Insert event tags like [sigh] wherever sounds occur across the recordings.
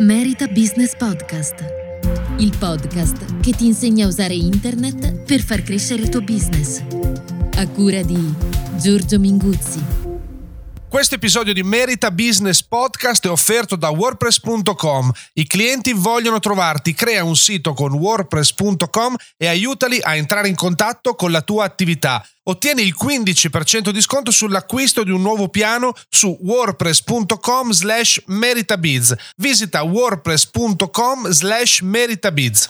Merita Business Podcast, il podcast che ti insegna a usare internet per far crescere il tuo business. A cura di Giorgio Minguzzi. Questo episodio di Merita Business Podcast è offerto da WordPress.com. I clienti vogliono trovarti, crea un sito con WordPress.com e aiutali a entrare in contatto con la tua attività. Ottieni il 15% di sconto sull'acquisto di un nuovo piano su wordpress.com slash meritabiz. Visita wordpress.com slash meritabiz.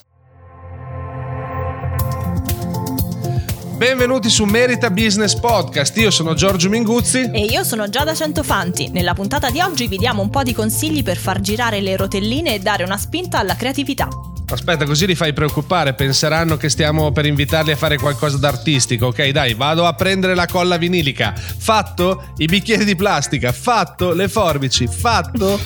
Benvenuti su Merita Business Podcast, io sono Giorgio Minguzzi e io sono Giada Centofanti. Nella puntata di oggi vi diamo un po' di consigli per far girare le rotelline e dare una spinta alla creatività. Aspetta, così li fai preoccupare, penseranno che stiamo per invitarli a fare qualcosa d'artistico. Ok, dai, vado a prendere la colla vinilica. Fatto? I bicchieri di plastica. Fatto? Le forbici. Fatto?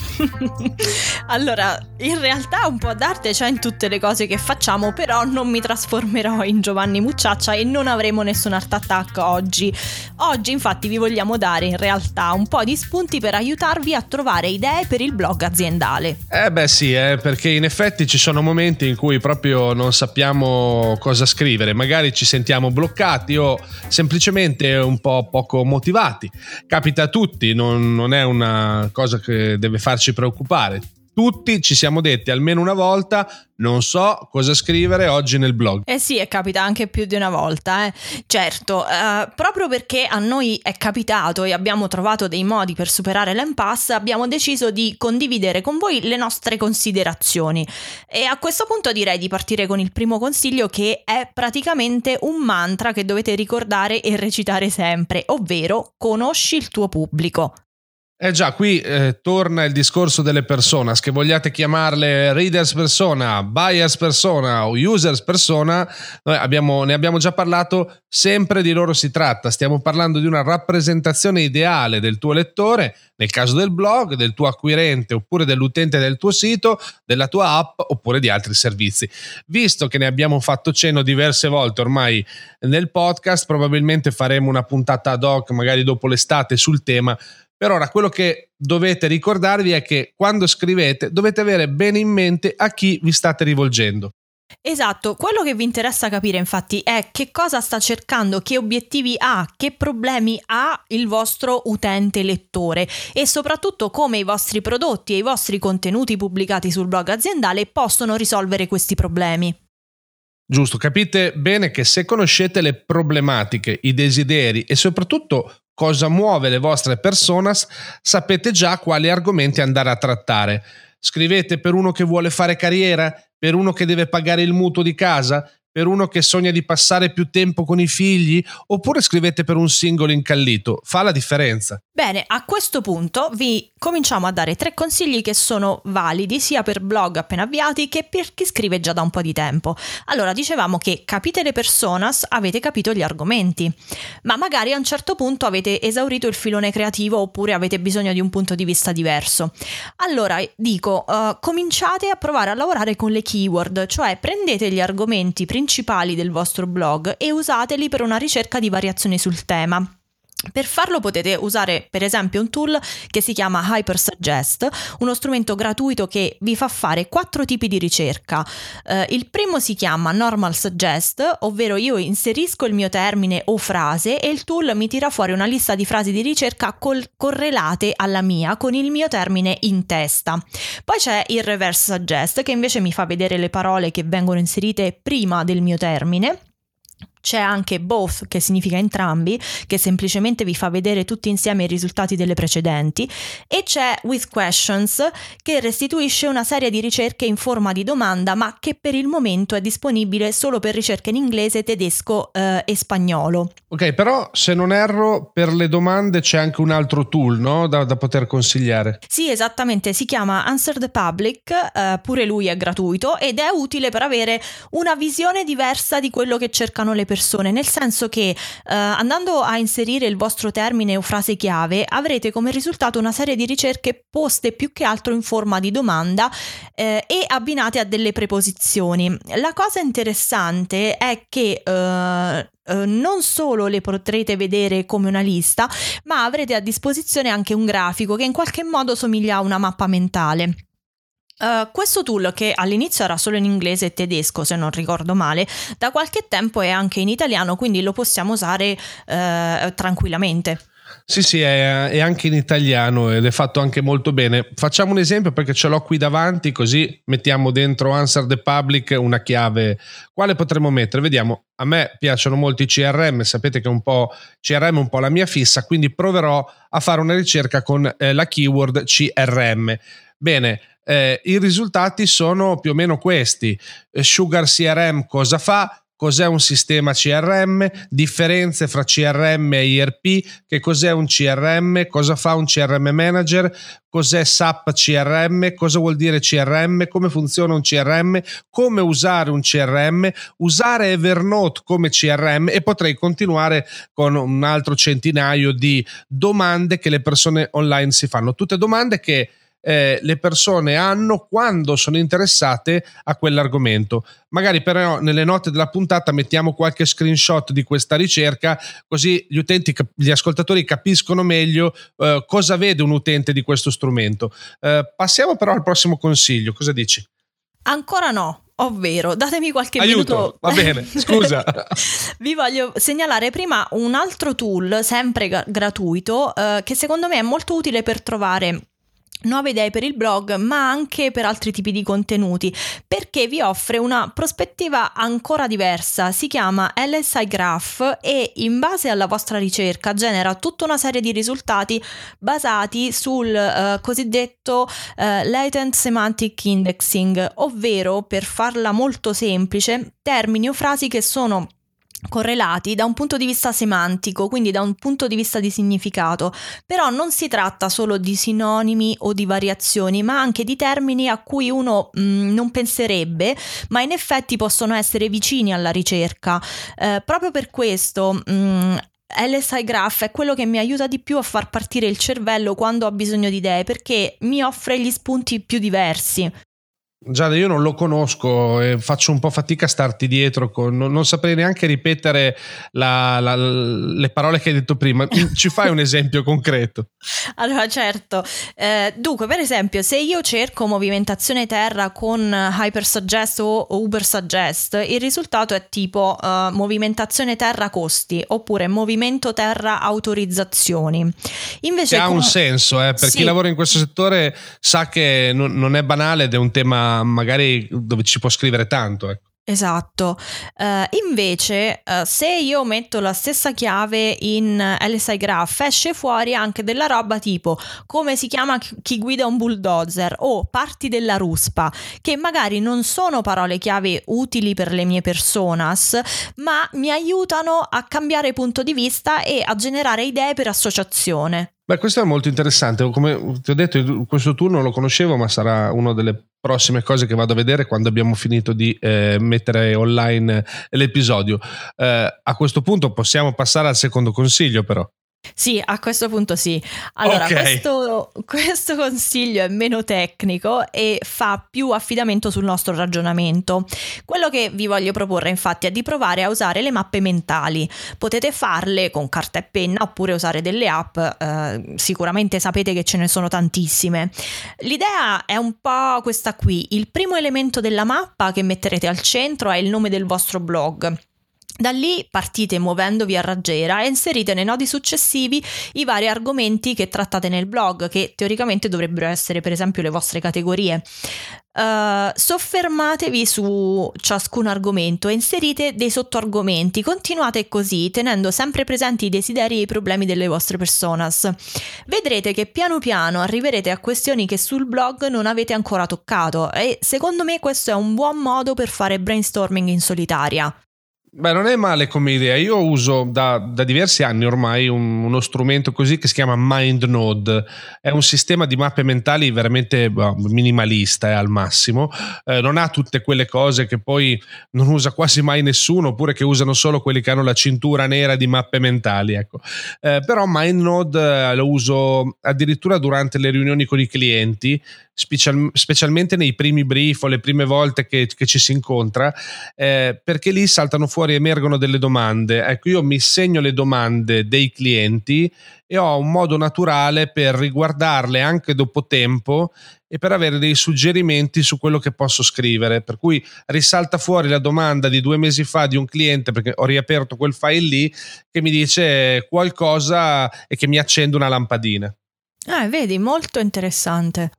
[laughs] allora, in realtà un po' d'arte c'è in tutte le cose che facciamo, però non mi trasformerò in Giovanni Mucciaccia e non avremo nessun art attack oggi. Oggi, infatti, vi vogliamo dare in realtà un po' di spunti per aiutarvi a trovare idee per il blog aziendale. Eh beh sì, eh, perché in effetti ci sono momenti in cui proprio non sappiamo cosa scrivere, magari ci sentiamo bloccati o semplicemente un po' poco motivati. Capita a tutti, non, non è una cosa che deve farci preoccupare tutti ci siamo detti almeno una volta non so cosa scrivere oggi nel blog. Eh sì, è capita anche più di una volta, eh. certo, eh, proprio perché a noi è capitato e abbiamo trovato dei modi per superare l'impasse, abbiamo deciso di condividere con voi le nostre considerazioni. E a questo punto direi di partire con il primo consiglio che è praticamente un mantra che dovete ricordare e recitare sempre, ovvero conosci il tuo pubblico. Eh già, qui eh, torna il discorso delle personas, che vogliate chiamarle readers persona, buyers persona o users persona, noi abbiamo, ne abbiamo già parlato, sempre di loro si tratta, stiamo parlando di una rappresentazione ideale del tuo lettore, nel caso del blog, del tuo acquirente oppure dell'utente del tuo sito, della tua app oppure di altri servizi. Visto che ne abbiamo fatto cenno diverse volte ormai nel podcast, probabilmente faremo una puntata ad hoc magari dopo l'estate sul tema per ora quello che dovete ricordarvi è che quando scrivete dovete avere bene in mente a chi vi state rivolgendo. Esatto, quello che vi interessa capire infatti è che cosa sta cercando, che obiettivi ha, che problemi ha il vostro utente lettore e soprattutto come i vostri prodotti e i vostri contenuti pubblicati sul blog aziendale possono risolvere questi problemi. Giusto, capite bene che se conoscete le problematiche, i desideri e soprattutto cosa muove le vostre personas, sapete già quali argomenti andare a trattare. Scrivete per uno che vuole fare carriera, per uno che deve pagare il mutuo di casa, per uno che sogna di passare più tempo con i figli oppure scrivete per un singolo incallito? Fa la differenza. Bene, a questo punto vi cominciamo a dare tre consigli che sono validi sia per blog appena avviati che per chi scrive già da un po' di tempo. Allora, dicevamo che capite le personas, avete capito gli argomenti, ma magari a un certo punto avete esaurito il filone creativo oppure avete bisogno di un punto di vista diverso. Allora, dico, uh, cominciate a provare a lavorare con le keyword, cioè prendete gli argomenti principali principali del vostro blog e usateli per una ricerca di variazioni sul tema. Per farlo potete usare per esempio un tool che si chiama Hypersuggest, uno strumento gratuito che vi fa fare quattro tipi di ricerca. Eh, il primo si chiama Normal Suggest, ovvero io inserisco il mio termine o frase e il tool mi tira fuori una lista di frasi di ricerca col- correlate alla mia con il mio termine in testa. Poi c'è il Reverse Suggest che invece mi fa vedere le parole che vengono inserite prima del mio termine c'è anche both, che significa entrambi, che semplicemente vi fa vedere tutti insieme i risultati delle precedenti, e c'è with questions, che restituisce una serie di ricerche in forma di domanda, ma che per il momento è disponibile solo per ricerche in inglese, tedesco eh, e spagnolo. Ok, però se non erro, per le domande c'è anche un altro tool no? da, da, poter consigliare. Sì, esattamente, si chiama Answer the Public, eh, pure lui è gratuito ed è utile per avere una visione diversa di quello che cercano le persone, nel senso che eh, andando a inserire il vostro termine o frase chiave avrete come risultato una serie di ricerche poste più che altro in forma di domanda eh, e abbinate a delle preposizioni. La cosa interessante è che eh, Uh, non solo le potrete vedere come una lista, ma avrete a disposizione anche un grafico che in qualche modo somiglia a una mappa mentale. Uh, questo tool, che all'inizio era solo in inglese e tedesco, se non ricordo male, da qualche tempo è anche in italiano, quindi lo possiamo usare uh, tranquillamente. Sì, sì, è, è, anche in italiano ed è fatto anche molto bene. Facciamo un esempio perché ce l'ho qui davanti, così mettiamo dentro Answer the Public una chiave. Quale potremmo mettere? Vediamo. A me piacciono molto i CRM, sapete che un po' CRM è un po' la mia fissa, quindi proverò a fare una ricerca con eh, la keyword CRM. Bene, eh, i risultati sono più o meno questi. Eh, Sugar CRM cosa fa? cos'è un sistema CRM, differenze fra CRM e ERP, che cos'è un CRM, cosa fa un CRM manager, cos'è SAP CRM, cosa vuol dire CRM, come funziona un CRM, come usare un CRM, usare Evernote come CRM e potrei continuare con un altro centinaio di domande che le persone online si fanno, tutte domande che eh, le persone hanno quando sono interessate a quell'argomento. Magari però nelle note della puntata mettiamo qualche screenshot di questa ricerca così gli utenti, gli ascoltatori capiscono meglio eh, cosa vede un utente di questo strumento. Eh, passiamo però al prossimo consiglio, cosa dici? Ancora no, ovvero datemi qualche Aiuto, minuto. Va bene, scusa. [laughs] Vi voglio segnalare prima un altro tool sempre gra- gratuito eh, che secondo me è molto utile per trovare nuove idee per il blog, ma anche per altri tipi di contenuti, perché vi offre una prospettiva ancora diversa. Si chiama LSI Graph e in base alla vostra ricerca genera tutta una serie di risultati basati sul uh, cosiddetto uh, latent semantic indexing, ovvero per farla molto semplice, termini o frasi che sono correlati da un punto di vista semantico, quindi da un punto di vista di significato, però non si tratta solo di sinonimi o di variazioni, ma anche di termini a cui uno mh, mm, non penserebbe, ma in effetti possono essere vicini alla ricerca. Eh, proprio per questo mh, mm, LSI Graph è quello che mi aiuta di più a far partire il cervello quando ho bisogno di idee perché mi offre gli spunti più diversi. Giada, io non lo conosco e faccio un po' fatica a starti dietro, con, non, non, saprei neanche ripetere la, la, le parole che hai detto prima. Ci fai un esempio concreto? [laughs] Allora, certo. Eh, dunque, per esempio, se io cerco movimentazione terra con Hypersuggest o Ubersuggest, il risultato è tipo uh, movimentazione terra costi oppure movimento terra autorizzazioni. Invece, che ha con... un senso, eh, per sì. chi lavora in questo settore sa che non, non è banale ed è un tema magari dove ci può scrivere tanto. Ecco. Esatto, uh, invece uh, se io metto la stessa chiave in LSI Graph esce fuori anche della roba tipo come si chiama chi guida un bulldozer o parti della ruspa, che magari non sono parole chiave utili per le mie personas, ma mi aiutano a cambiare punto di vista e a generare idee per associazione. Beh, questo è molto interessante. Come ti ho detto, questo tour non lo conoscevo, ma sarà una delle prossime cose che vado a vedere quando abbiamo finito di eh, mettere online l'episodio. Eh, a questo punto possiamo passare al secondo consiglio, però. Sì, a questo punto sì. Allora, okay. questo, questo, consiglio è meno tecnico e fa più affidamento sul nostro ragionamento. Quello che vi voglio proporre infatti è di provare a usare le mappe mentali. Potete farle con carta e penna oppure usare delle app, eh, sicuramente sapete che ce ne sono tantissime. L'idea è un po' questa qui. Il primo elemento della mappa che metterete al centro è il nome del vostro blog Da lì partite muovendovi a raggiera e inserite nei nodi successivi i vari argomenti che trattate nel blog, che teoricamente dovrebbero essere per esempio le vostre categorie. Uh, soffermatevi su ciascun argomento e inserite dei sottoargomenti. Continuate così, tenendo sempre presenti i desideri e i problemi delle vostre personas. Vedrete che piano piano arriverete a questioni che sul blog non avete ancora toccato e secondo me questo è un buon modo per fare brainstorming in solitaria. Beh, non è male come idea. Io uso da, da diversi anni ormai un, uno strumento così che si chiama MindNode. È un sistema di mappe mentali veramente boh, minimalista eh, al massimo. Eh, non ha tutte quelle cose che poi non usa quasi mai nessuno, oppure che usano solo quelli che hanno la cintura nera di mappe mentali. Ecco. Eh, però MindNode eh, lo uso addirittura durante le riunioni con i clienti special, specialmente nei primi brief o le prime volte che, che ci si incontra, eh, perché lì saltano fuori, emergono delle domande. Ecco, io mi segno le domande dei clienti e ho un modo naturale per riguardarle anche dopo tempo e per avere dei suggerimenti su quello che posso scrivere. Per cui risalta fuori la domanda di due mesi fa di un cliente, perché ho riaperto quel file lì, che mi dice qualcosa e che mi accende una lampadina. Ah, vedi, molto interessante.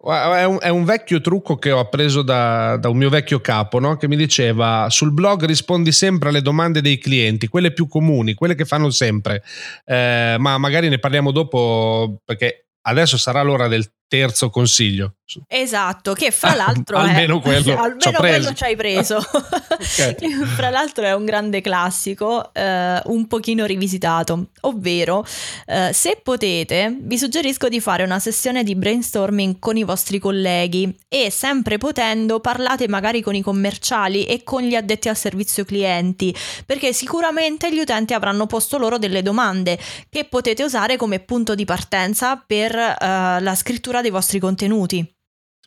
È un, è un, vecchio trucco che ho appreso da, da un mio vecchio capo no? che mi diceva sul blog rispondi sempre alle domande dei clienti, quelle più comuni, quelle che fanno sempre, eh, ma magari ne parliamo dopo perché adesso sarà l'ora del terzo consiglio. Esatto, che fra [laughs] l'altro almeno è, [laughs] quello, almeno quello ci hai preso. [laughs] okay. fra l'altro è un grande classico, eh, un pochino rivisitato, ovvero eh, se potete vi suggerisco di fare una sessione di brainstorming con i vostri colleghi e sempre potendo parlate magari con i commerciali e con gli addetti al servizio clienti, perché sicuramente gli utenti avranno posto loro delle domande che potete usare come punto di partenza per eh, la scrittura dei vostri contenuti.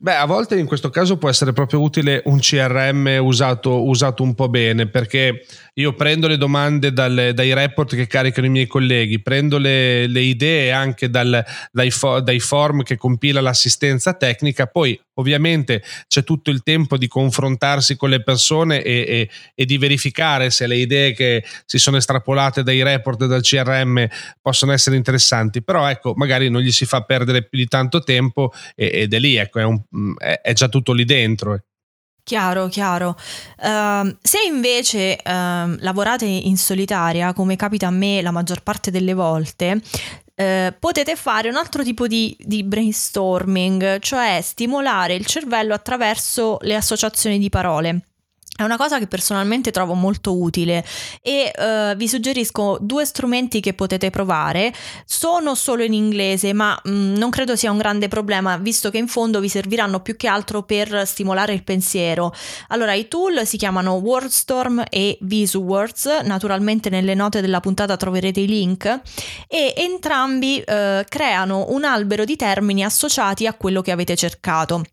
Beh, a volte in questo caso può essere proprio utile un CRM usato, usato un po' bene, perché io prendo le domande dalle, dai report che caricano i miei colleghi, prendo le, le idee anche dal, dai, fo, dai, form che compila l'assistenza tecnica, poi ovviamente c'è tutto il tempo di confrontarsi con le persone e, e, e di verificare se le idee che si sono estrapolate dai report e dal CRM possono essere interessanti, però ecco, magari non gli si fa perdere più di tanto tempo ed è lì, ecco, è, un, è, è già tutto lì dentro. Chiaro, chiaro. Uh, se invece uh, lavorate in solitaria, come capita a me la maggior parte delle volte, uh, potete fare un altro tipo di, di, brainstorming, cioè stimolare il cervello attraverso le associazioni di parole. È una cosa che personalmente trovo molto utile e uh, vi suggerisco due strumenti che potete provare. Sono solo in inglese, ma mh, mm, non credo sia un grande problema, visto che in fondo vi serviranno più che altro per stimolare il pensiero. Allora, i tool si chiamano Wordstorm e VisuWords. Naturalmente nelle note della puntata troverete i link e entrambi uh, creano un albero di termini associati a quello che avete cercato.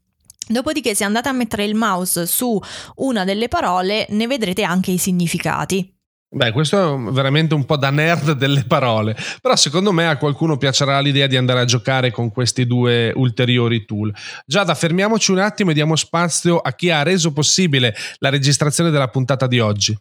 Dopodiché se andate a mettere il mouse su una delle parole ne vedrete anche i significati. Beh, questo è veramente un po' da nerd delle parole, però secondo me a qualcuno piacerà l'idea di andare a giocare con questi due ulteriori tool. Giada, fermiamoci un attimo e diamo spazio a chi ha reso possibile la registrazione della puntata di oggi.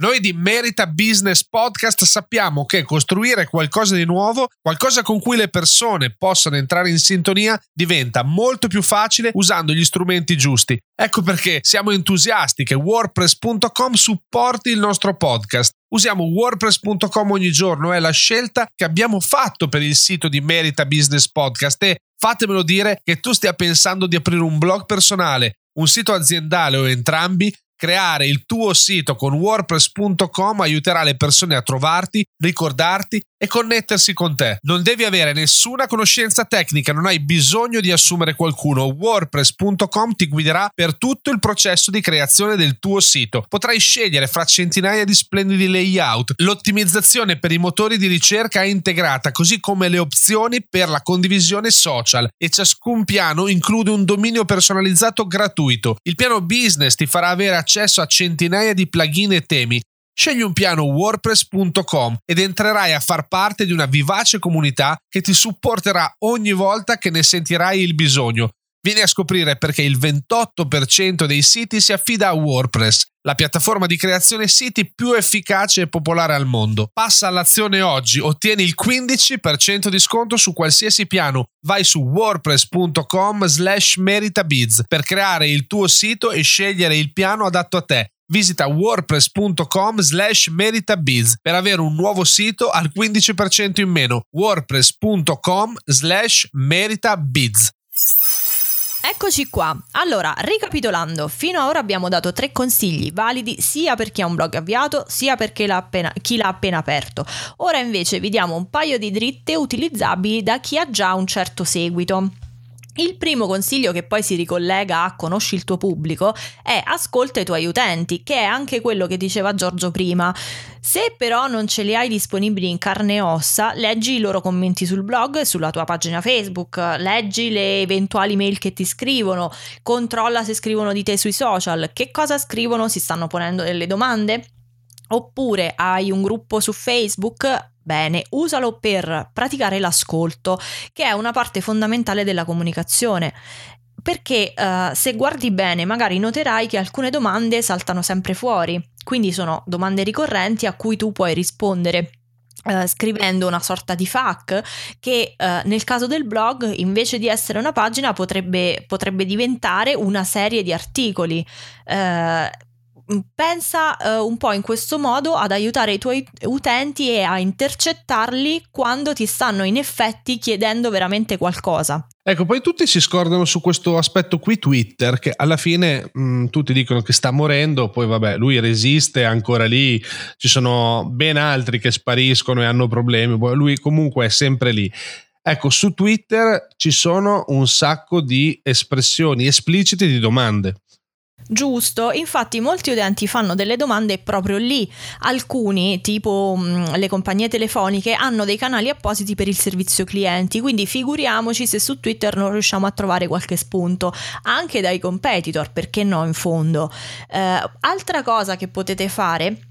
Noi di Merita Business Podcast sappiamo che costruire qualcosa di nuovo, qualcosa con cui le persone possano entrare in sintonia, diventa molto più facile usando gli strumenti giusti. Ecco perché siamo entusiasti che WordPress.com supporti il nostro podcast. Usiamo WordPress.com ogni giorno, è la scelta che abbiamo fatto per il sito di Merita Business Podcast e fatemelo dire che tu stia pensando di aprire un blog personale, un sito aziendale o entrambi Creare il tuo sito con WordPress.com aiuterà le persone a trovarti, ricordarti e connettersi con te. Non devi avere nessuna conoscenza tecnica, non hai bisogno di assumere qualcuno. WordPress.com ti guiderà per tutto il processo di creazione del tuo sito. Potrai scegliere fra centinaia di splendidi layout. L'ottimizzazione per i motori di ricerca è integrata, così come le opzioni per la condivisione social e ciascun piano include un dominio personalizzato gratuito. Il piano business ti farà avere accesso a centinaia di plugin e temi. Scegli un piano wordpress.com ed entrerai a far parte di una vivace comunità che ti supporterà ogni volta che ne sentirai il bisogno. Vieni a scoprire perché il 28% dei siti si affida a WordPress, la piattaforma di creazione siti più efficace e popolare al mondo. Passa all'azione oggi, ottieni il 15% di sconto su qualsiasi piano. Vai su wordpress.com slash meritabiz per creare il tuo sito e scegliere il piano adatto a te. Visita wordpress.com slash meritabiz per avere un nuovo sito al 15% in meno. wordpress.com slash meritabiz Eccoci qua. Allora, ricapitolando, fino ad ora abbiamo dato tre consigli validi sia per chi ha un blog avviato, sia per chi l'ha appena, chi l'ha appena aperto. Ora invece vi diamo un paio di dritte utilizzabili da chi ha già un certo seguito. Il primo consiglio che poi si ricollega a conosci il tuo pubblico è ascolta i tuoi utenti, che è anche quello che diceva Giorgio prima. Se però non ce li hai disponibili in carne e ossa, leggi i loro commenti sul blog e sulla tua pagina Facebook, leggi le eventuali mail che ti scrivono, controlla se scrivono di te sui social, che cosa scrivono, si stanno ponendo delle domande? Oppure hai un gruppo su Facebook, bene, usalo per praticare l'ascolto, che è una parte fondamentale della comunicazione. Perché uh, se guardi bene, magari noterai che alcune domande saltano sempre fuori, quindi sono domande ricorrenti a cui tu puoi rispondere. Uh, scrivendo una sorta di FAQ che uh, nel caso del blog invece di essere una pagina potrebbe, potrebbe diventare una serie di articoli pensa uh, un po' in questo modo ad aiutare i tuoi utenti e a intercettarli quando ti stanno in effetti chiedendo veramente qualcosa. Ecco, poi tutti si scordano su questo aspetto qui Twitter, che alla fine mh, mm, tutti dicono che sta morendo, poi vabbè, lui resiste, ancora lì, ci sono ben altri che spariscono e hanno problemi, lui comunque è sempre lì. Ecco, su Twitter ci sono un sacco di espressioni esplicite di domande. Giusto, infatti molti utenti fanno delle domande proprio lì. Alcuni, tipo mh, mm, le compagnie telefoniche, hanno dei canali appositi per il servizio clienti, quindi figuriamoci se su Twitter non riusciamo a trovare qualche spunto, anche dai competitor, perché no in fondo. Eh, altra cosa che potete fare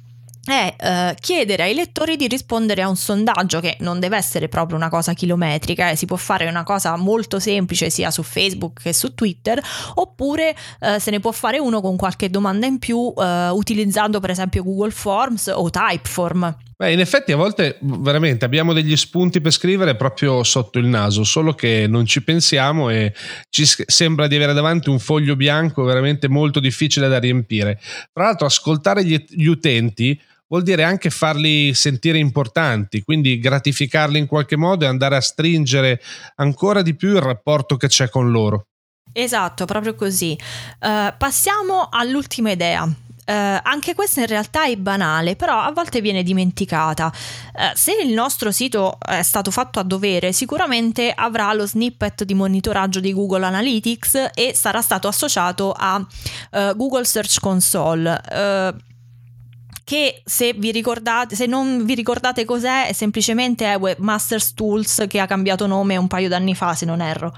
è eh, chiedere ai lettori di rispondere a un sondaggio che non deve essere proprio una cosa chilometrica, eh, si può fare una cosa molto semplice sia su Facebook che su Twitter, oppure eh, se ne può fare uno con qualche domanda in più eh, utilizzando per esempio Google Forms o Typeform. Beh, in effetti a volte veramente abbiamo degli spunti per scrivere proprio sotto il naso, solo che non ci pensiamo e ci sembra di avere davanti un foglio bianco veramente molto difficile da riempire. Tra l'altro ascoltare gli, gli utenti vuol dire anche farli sentire importanti, quindi gratificarli in qualche modo e andare a stringere ancora di più il rapporto che c'è con loro. Esatto, proprio così. Uh, passiamo all'ultima idea. Uh, anche questa in realtà è banale, però a volte viene dimenticata. Uh, se il nostro sito è stato fatto a dovere, sicuramente avrà lo snippet di monitoraggio di Google Analytics e sarà stato associato a uh, Google Search Console che se vi ricordate, se non vi ricordate cos'è, è semplicemente Webmasters Tools che ha cambiato nome un paio d'anni fa, se non erro.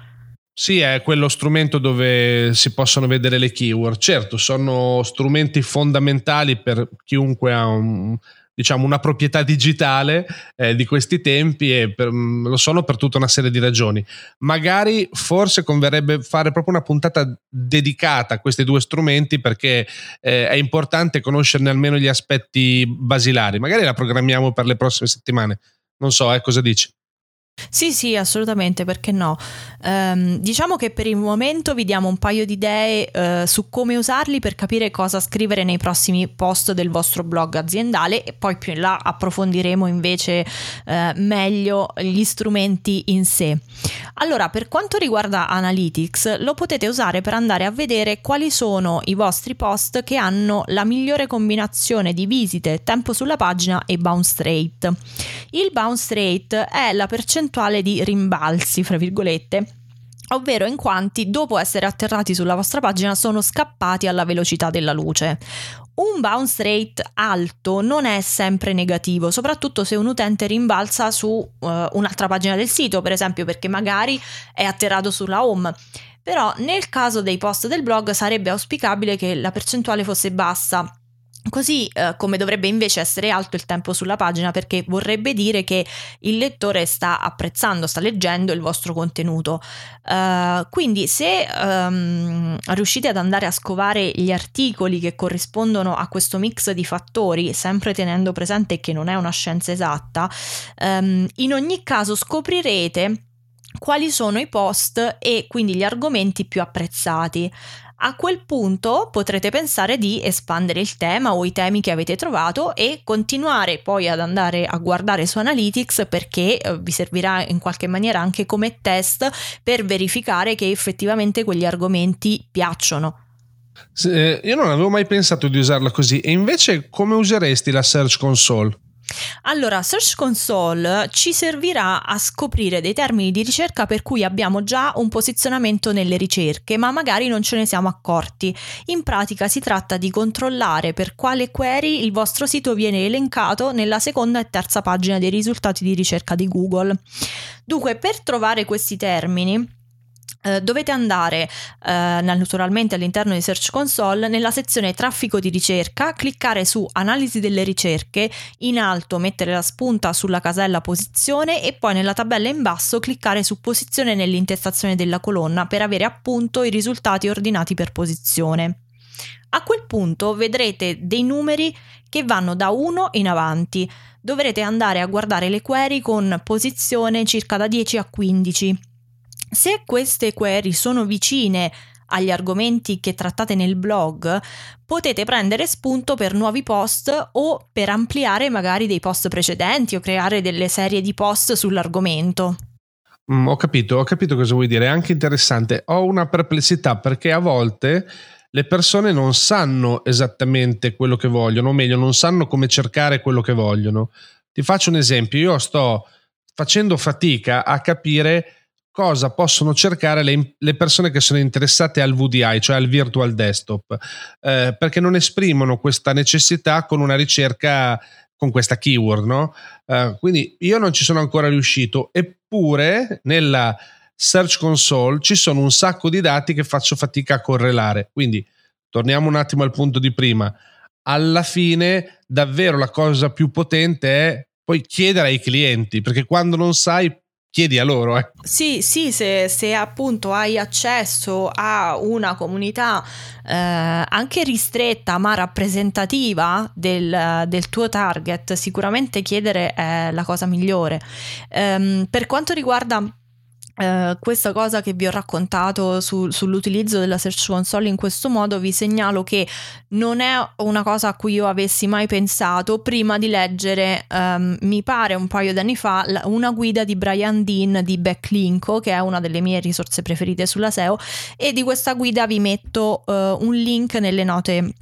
Sì, è quello strumento dove si possono vedere le keyword. Certo, sono strumenti fondamentali per chiunque ha un, diciamo, una proprietà digitale eh, di questi tempi e per, mm, lo sono per tutta una serie di ragioni. Magari forse converrebbe fare proprio una puntata dedicata a questi due strumenti perché eh, è importante conoscerne almeno gli aspetti basilari. Magari la programmiamo per le prossime settimane. Non so, eh, cosa dici? Sì, sì, assolutamente, perché no? Um, diciamo che per il momento vi diamo un paio di idee uh, su come usarli per capire cosa scrivere nei prossimi post del vostro blog aziendale e poi più in là approfondiremo invece uh, meglio gli strumenti in sé. Allora, per quanto riguarda Analytics, lo potete usare per andare a vedere quali sono i vostri post che hanno la migliore combinazione di visite, tempo sulla pagina e bounce rate. Il bounce rate è la percentuale di rimbalzi, fra virgolette, ovvero in quanti dopo essere atterrati sulla vostra pagina sono scappati alla velocità della luce. Un bounce rate alto non è sempre negativo, soprattutto se un utente rimbalza su uh, un'altra pagina del sito, per esempio perché magari è atterrato sulla home. Però nel caso dei post del blog sarebbe auspicabile che la percentuale fosse bassa Così eh, come dovrebbe invece essere alto il tempo sulla pagina perché vorrebbe dire che il lettore sta apprezzando, sta leggendo il vostro contenuto. Uh, quindi se um, riuscite ad andare a scovare gli articoli che corrispondono a questo mix di fattori, sempre tenendo presente che non è una scienza esatta, um, in ogni caso scoprirete quali sono i post e quindi gli argomenti più apprezzati. A quel punto potrete pensare di espandere il tema o i temi che avete trovato e continuare poi ad andare a guardare su Analytics perché eh, vi servirà in qualche maniera anche come test per verificare che effettivamente quegli argomenti piacciono. Eh, io non avevo mai pensato di usarla così e invece come useresti la Search Console? Allora, Search Console ci servirà a scoprire dei termini di ricerca per cui abbiamo già un posizionamento nelle ricerche, ma magari non ce ne siamo accorti. In pratica si tratta di controllare per quale query il vostro sito viene elencato nella seconda e terza pagina dei risultati di ricerca di Google. Dunque, per trovare questi termini, Uh, dovete andare uh, naturalmente all'interno di Search Console nella sezione traffico di ricerca, cliccare su analisi delle ricerche, in alto mettere la spunta sulla casella posizione e poi nella tabella in basso cliccare su posizione nell'intestazione della colonna per avere appunto i risultati ordinati per posizione. A quel punto vedrete dei numeri che vanno da 1 in avanti. Dovrete andare a guardare le query con posizione circa da 10 a 15 se queste query sono vicine agli argomenti che trattate nel blog, potete prendere spunto per nuovi post o per ampliare magari dei post precedenti o creare delle serie di post sull'argomento. Mm, ho capito, ho capito cosa vuoi dire, è anche interessante. Ho una perplessità perché a volte le persone non sanno esattamente quello che vogliono, o meglio, non sanno come cercare quello che vogliono. Ti faccio un esempio, io sto facendo fatica a capire cosa possono cercare le, le, persone che sono interessate al VDI, cioè al virtual desktop, eh, perché non esprimono questa necessità con una ricerca con questa keyword, no? Eh, quindi io non ci sono ancora riuscito, eppure nella Search Console ci sono un sacco di dati che faccio fatica a correlare. Quindi torniamo un attimo al punto di prima. Alla fine, davvero la cosa più potente è poi chiedere ai clienti, perché quando non sai chiedi a loro. Eh. Sì, sì, se, se, appunto hai accesso a una comunità eh, anche ristretta ma rappresentativa del, del, tuo target, sicuramente chiedere è la cosa migliore. Um, per quanto riguarda Uh, questa cosa che vi ho raccontato su, sull'utilizzo della Search Console in questo modo vi segnalo che non è una cosa a cui io avessi mai pensato prima di leggere, um, mi pare un paio d'anni fa, una guida di Brian Dean di Backlinko, che è una delle mie risorse preferite sulla SEO, e di questa guida vi metto uh, un link nelle note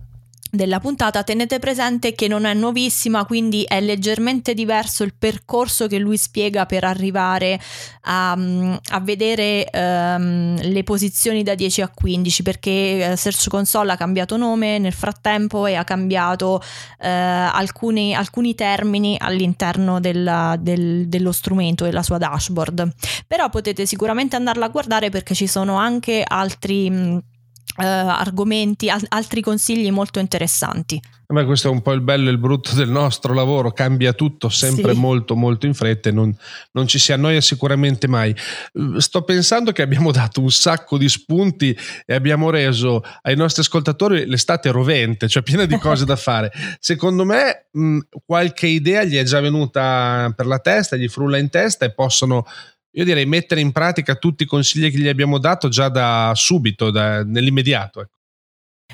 della puntata tenete presente che non è nuovissima quindi è leggermente diverso il percorso che lui spiega per arrivare a, a vedere um, le posizioni da 10 a 15 perché eh, Search Console ha cambiato nome nel frattempo e ha cambiato uh, alcuni, alcuni, termini all'interno della, del, dello strumento e della sua dashboard. Però potete sicuramente andarla a guardare perché ci sono anche altri Uh, argomenti, al- altri consigli molto interessanti. Beh, questo è un po' il bello e il brutto del nostro lavoro, cambia tutto sempre sì. molto molto in fretta e non, non, ci si annoia sicuramente mai. Sto pensando che abbiamo [laughs] dato un sacco di spunti e abbiamo reso ai nostri ascoltatori l'estate rovente, cioè piena di cose da fare. Secondo me mh, qualche idea gli è già venuta per la testa, gli frulla in testa e possono io direi mettere in pratica tutti i consigli che gli abbiamo dato già da subito, da, nell'immediato. Ecco.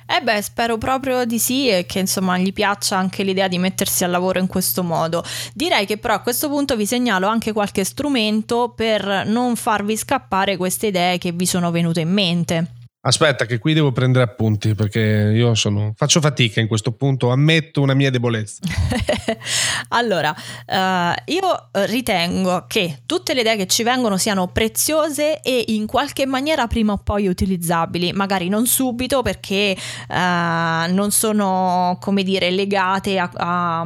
Eh beh, spero proprio di sì e che insomma gli piaccia anche l'idea di mettersi al lavoro in questo modo. Direi che però a questo punto vi segnalo anche qualche strumento per non farvi scappare queste idee che vi sono venute in mente. Aspetta, che qui devo prendere appunti perché io sono, faccio fatica in questo punto, ammetto una mia debolezza. [laughs] allora, uh, io ritengo che tutte le idee che ci vengono siano preziose e in qualche maniera prima o poi utilizzabili, magari non subito perché uh, non sono, come dire, legate a, a,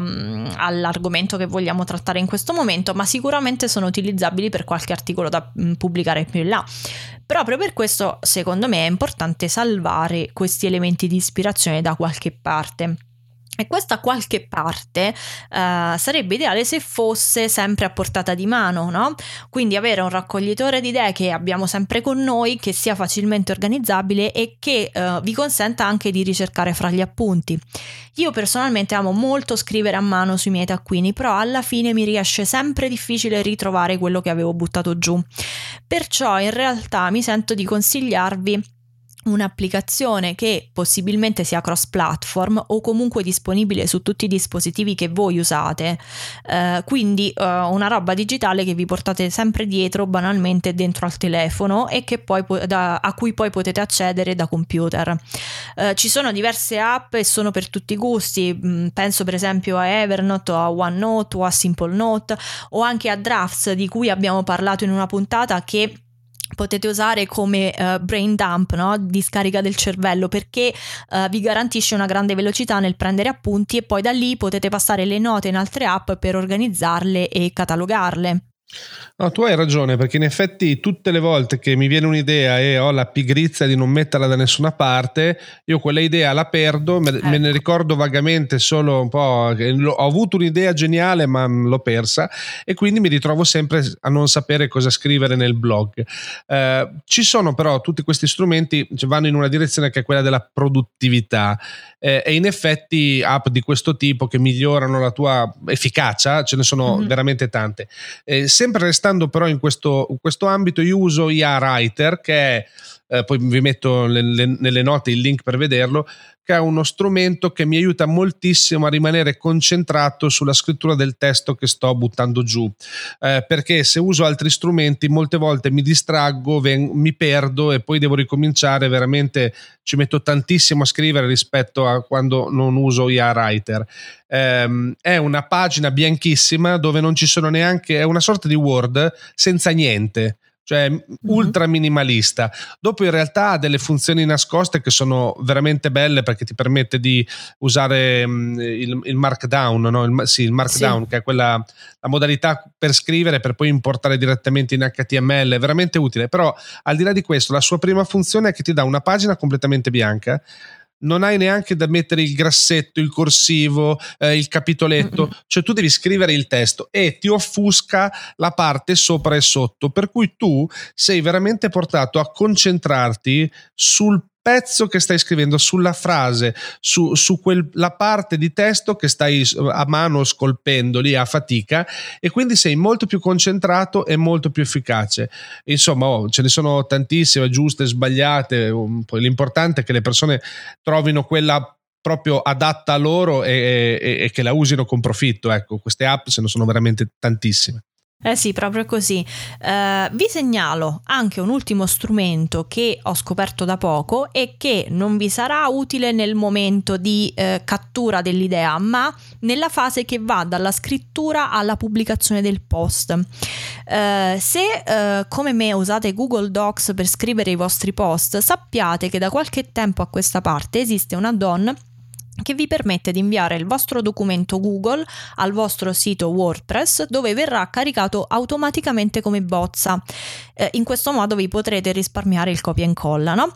all'argomento che vogliamo trattare in questo momento, ma sicuramente sono utilizzabili per qualche articolo da mm, pubblicare più in là. Proprio per questo, secondo me, è importante salvare questi elementi di ispirazione da qualche parte. E questa qualche parte uh, sarebbe ideale se fosse sempre a portata di mano, no? Quindi avere un raccoglitore di idee che abbiamo sempre con noi, che sia facilmente organizzabile e che uh, vi consenta anche di ricercare fra gli appunti. Io personalmente amo molto scrivere a mano sui miei taccuini, però alla fine mi riesce sempre difficile ritrovare quello che avevo buttato giù. Perciò in realtà mi sento di consigliarvi un'applicazione che possibilmente sia cross platform o comunque disponibile su tutti i dispositivi che voi usate. Uh, quindi uh, una roba digitale che vi portate sempre dietro banalmente dentro al telefono e poi da, a cui poi potete accedere da computer. Uh, ci sono diverse app e sono per tutti i gusti. Mm, penso per esempio a Evernote o a OneNote o a Simple Note o anche a Drafts di cui abbiamo parlato in una puntata che potete usare come uh, brain dump, no? di scarica del cervello, perché uh, vi garantisce una grande velocità nel prendere appunti e poi da lì potete passare le note in altre app per organizzarle e catalogarle. No, tu hai ragione, perché in effetti tutte le volte che mi viene un'idea e ho la pigrizia di non metterla da nessuna parte, io quella idea la perdo, me, ecco. me ne ricordo vagamente solo un po', ho avuto un'idea geniale ma l'ho persa e quindi mi ritrovo sempre a non sapere cosa scrivere nel blog. Eh, ci sono però tutti questi strumenti, cioè vanno in una direzione che è quella della produttività eh, e in effetti app di questo tipo che migliorano la tua efficacia, ce ne sono mm-hmm. veramente tante. Eh, sempre restando però in questo, in questo ambito, io uso IA Writer che è eh, poi vi metto nelle, nelle note il link per vederlo, che è uno strumento che mi aiuta moltissimo a rimanere concentrato sulla scrittura del testo che sto buttando giù. Eh, perché se uso altri strumenti molte volte mi distraggo, ven- mi perdo e poi devo ricominciare, veramente ci metto tantissimo a scrivere rispetto a quando non uso IA Writer. Eh, è una pagina bianchissima dove non ci sono neanche, è una sorta di Word senza niente cioè mm-hmm. ultra minimalista. Dopo in realtà ha delle funzioni nascoste che sono veramente belle perché ti permette di usare um, il, il, markdown, no? il, sì, il markdown sì. che è quella la modalità per scrivere per poi importare direttamente in HTML, è veramente utile, però al di là di questo la sua prima funzione è che ti dà una pagina completamente bianca non hai neanche da mettere il grassetto, il corsivo, eh, il capitoletto, cioè tu devi scrivere il testo e ti offusca la parte sopra e sotto, per cui tu sei veramente portato a concentrarti sul pezzo che stai scrivendo, sulla frase, su, su quella parte di testo che stai a mano scolpendo lì a fatica e quindi sei molto più concentrato e molto più efficace. Insomma, oh, ce ne sono tantissime, giuste, sbagliate, poi l'importante è che le persone trovino quella proprio adatta a loro e, e, e che la usino con profitto. Ecco, queste app ce ne sono veramente tantissime. Eh sì, proprio così. Uh, vi segnalo anche un ultimo strumento che ho scoperto da poco e che non vi sarà utile nel momento di uh, cattura dell'idea, ma nella fase che va dalla scrittura alla pubblicazione del post. Uh, se come me usate Google Docs per scrivere i vostri post, sappiate che da qualche tempo a questa parte esiste un add-on che vi permette di inviare il vostro documento Google al vostro sito WordPress dove verrà caricato automaticamente come bozza. Eh, in questo modo vi potrete risparmiare il copia e incolla. No?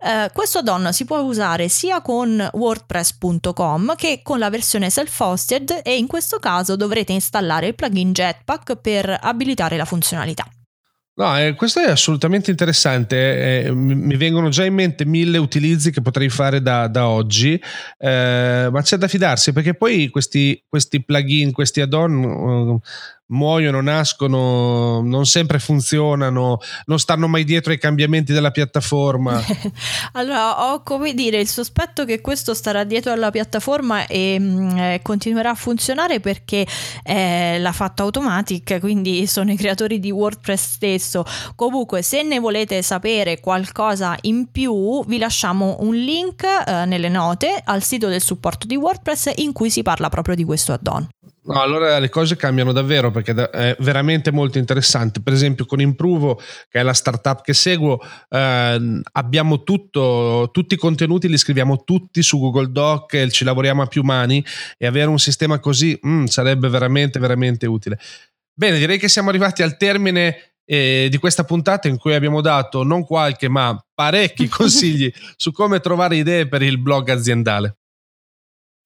Eh, questo add-on si può usare sia con wordpress.com che con la versione self-hosted e in questo caso dovrete installare il plugin Jetpack per abilitare la funzionalità. No, eh, questo è assolutamente interessante. Eh, mi vengono già in mente mille utilizzi che potrei fare da, da oggi, eh, ma c'è da fidarsi perché poi questi, questi plugin, questi add-on uh, muoiono, nascono, non sempre funzionano, non stanno mai dietro ai cambiamenti della piattaforma. [laughs] allora, ho come dire il sospetto che questo starà dietro alla piattaforma e mh, mm, eh, continuerà a funzionare perché eh, l'ha fatto Automatic, quindi sono i creatori di WordPress stesso. Comunque, se ne volete sapere qualcosa in più, vi lasciamo un link eh, nelle note al sito del supporto di WordPress in cui si parla proprio di questo add-on. No, allora le cose cambiano davvero perché è veramente molto interessante. Per esempio, con Improvo, che è la startup che seguo, eh, abbiamo tutto, tutti i contenuti li scriviamo tutti su Google Doc, ci lavoriamo a più mani e avere un sistema così mm, sarebbe veramente, veramente utile. Bene, direi che siamo arrivati al termine eh, di questa puntata in cui abbiamo dato non qualche, ma parecchi [laughs] consigli su come trovare idee per il blog aziendale.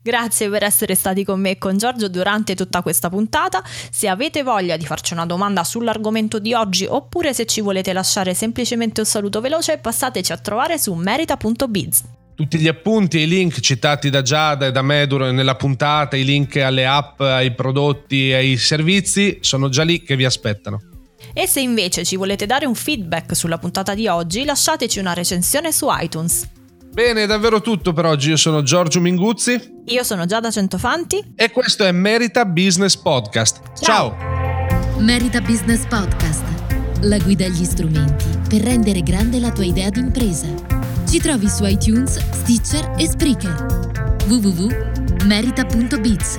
Grazie per essere stati con me e con Giorgio durante tutta questa puntata. Se avete voglia di farci una domanda sull'argomento di oggi oppure se ci volete lasciare semplicemente un saluto veloce, passateci a trovare su merita.biz. Tutti gli appunti e i link citati da Giada e da Meduro nella puntata, i link alle app, ai prodotti e ai servizi sono già lì che vi aspettano. E se invece ci volete dare un feedback sulla puntata di oggi, lasciateci una recensione su iTunes. Bene, è davvero tutto per oggi. Io sono Giorgio Minguzzi. Io sono Giada Centofanti. E questo è Merita Business Podcast. Ciao. Ciao. Merita Business Podcast. La guida agli strumenti per rendere grande la tua idea d'impresa. Ci trovi su iTunes, Stitcher e Spreaker. www.merita.biz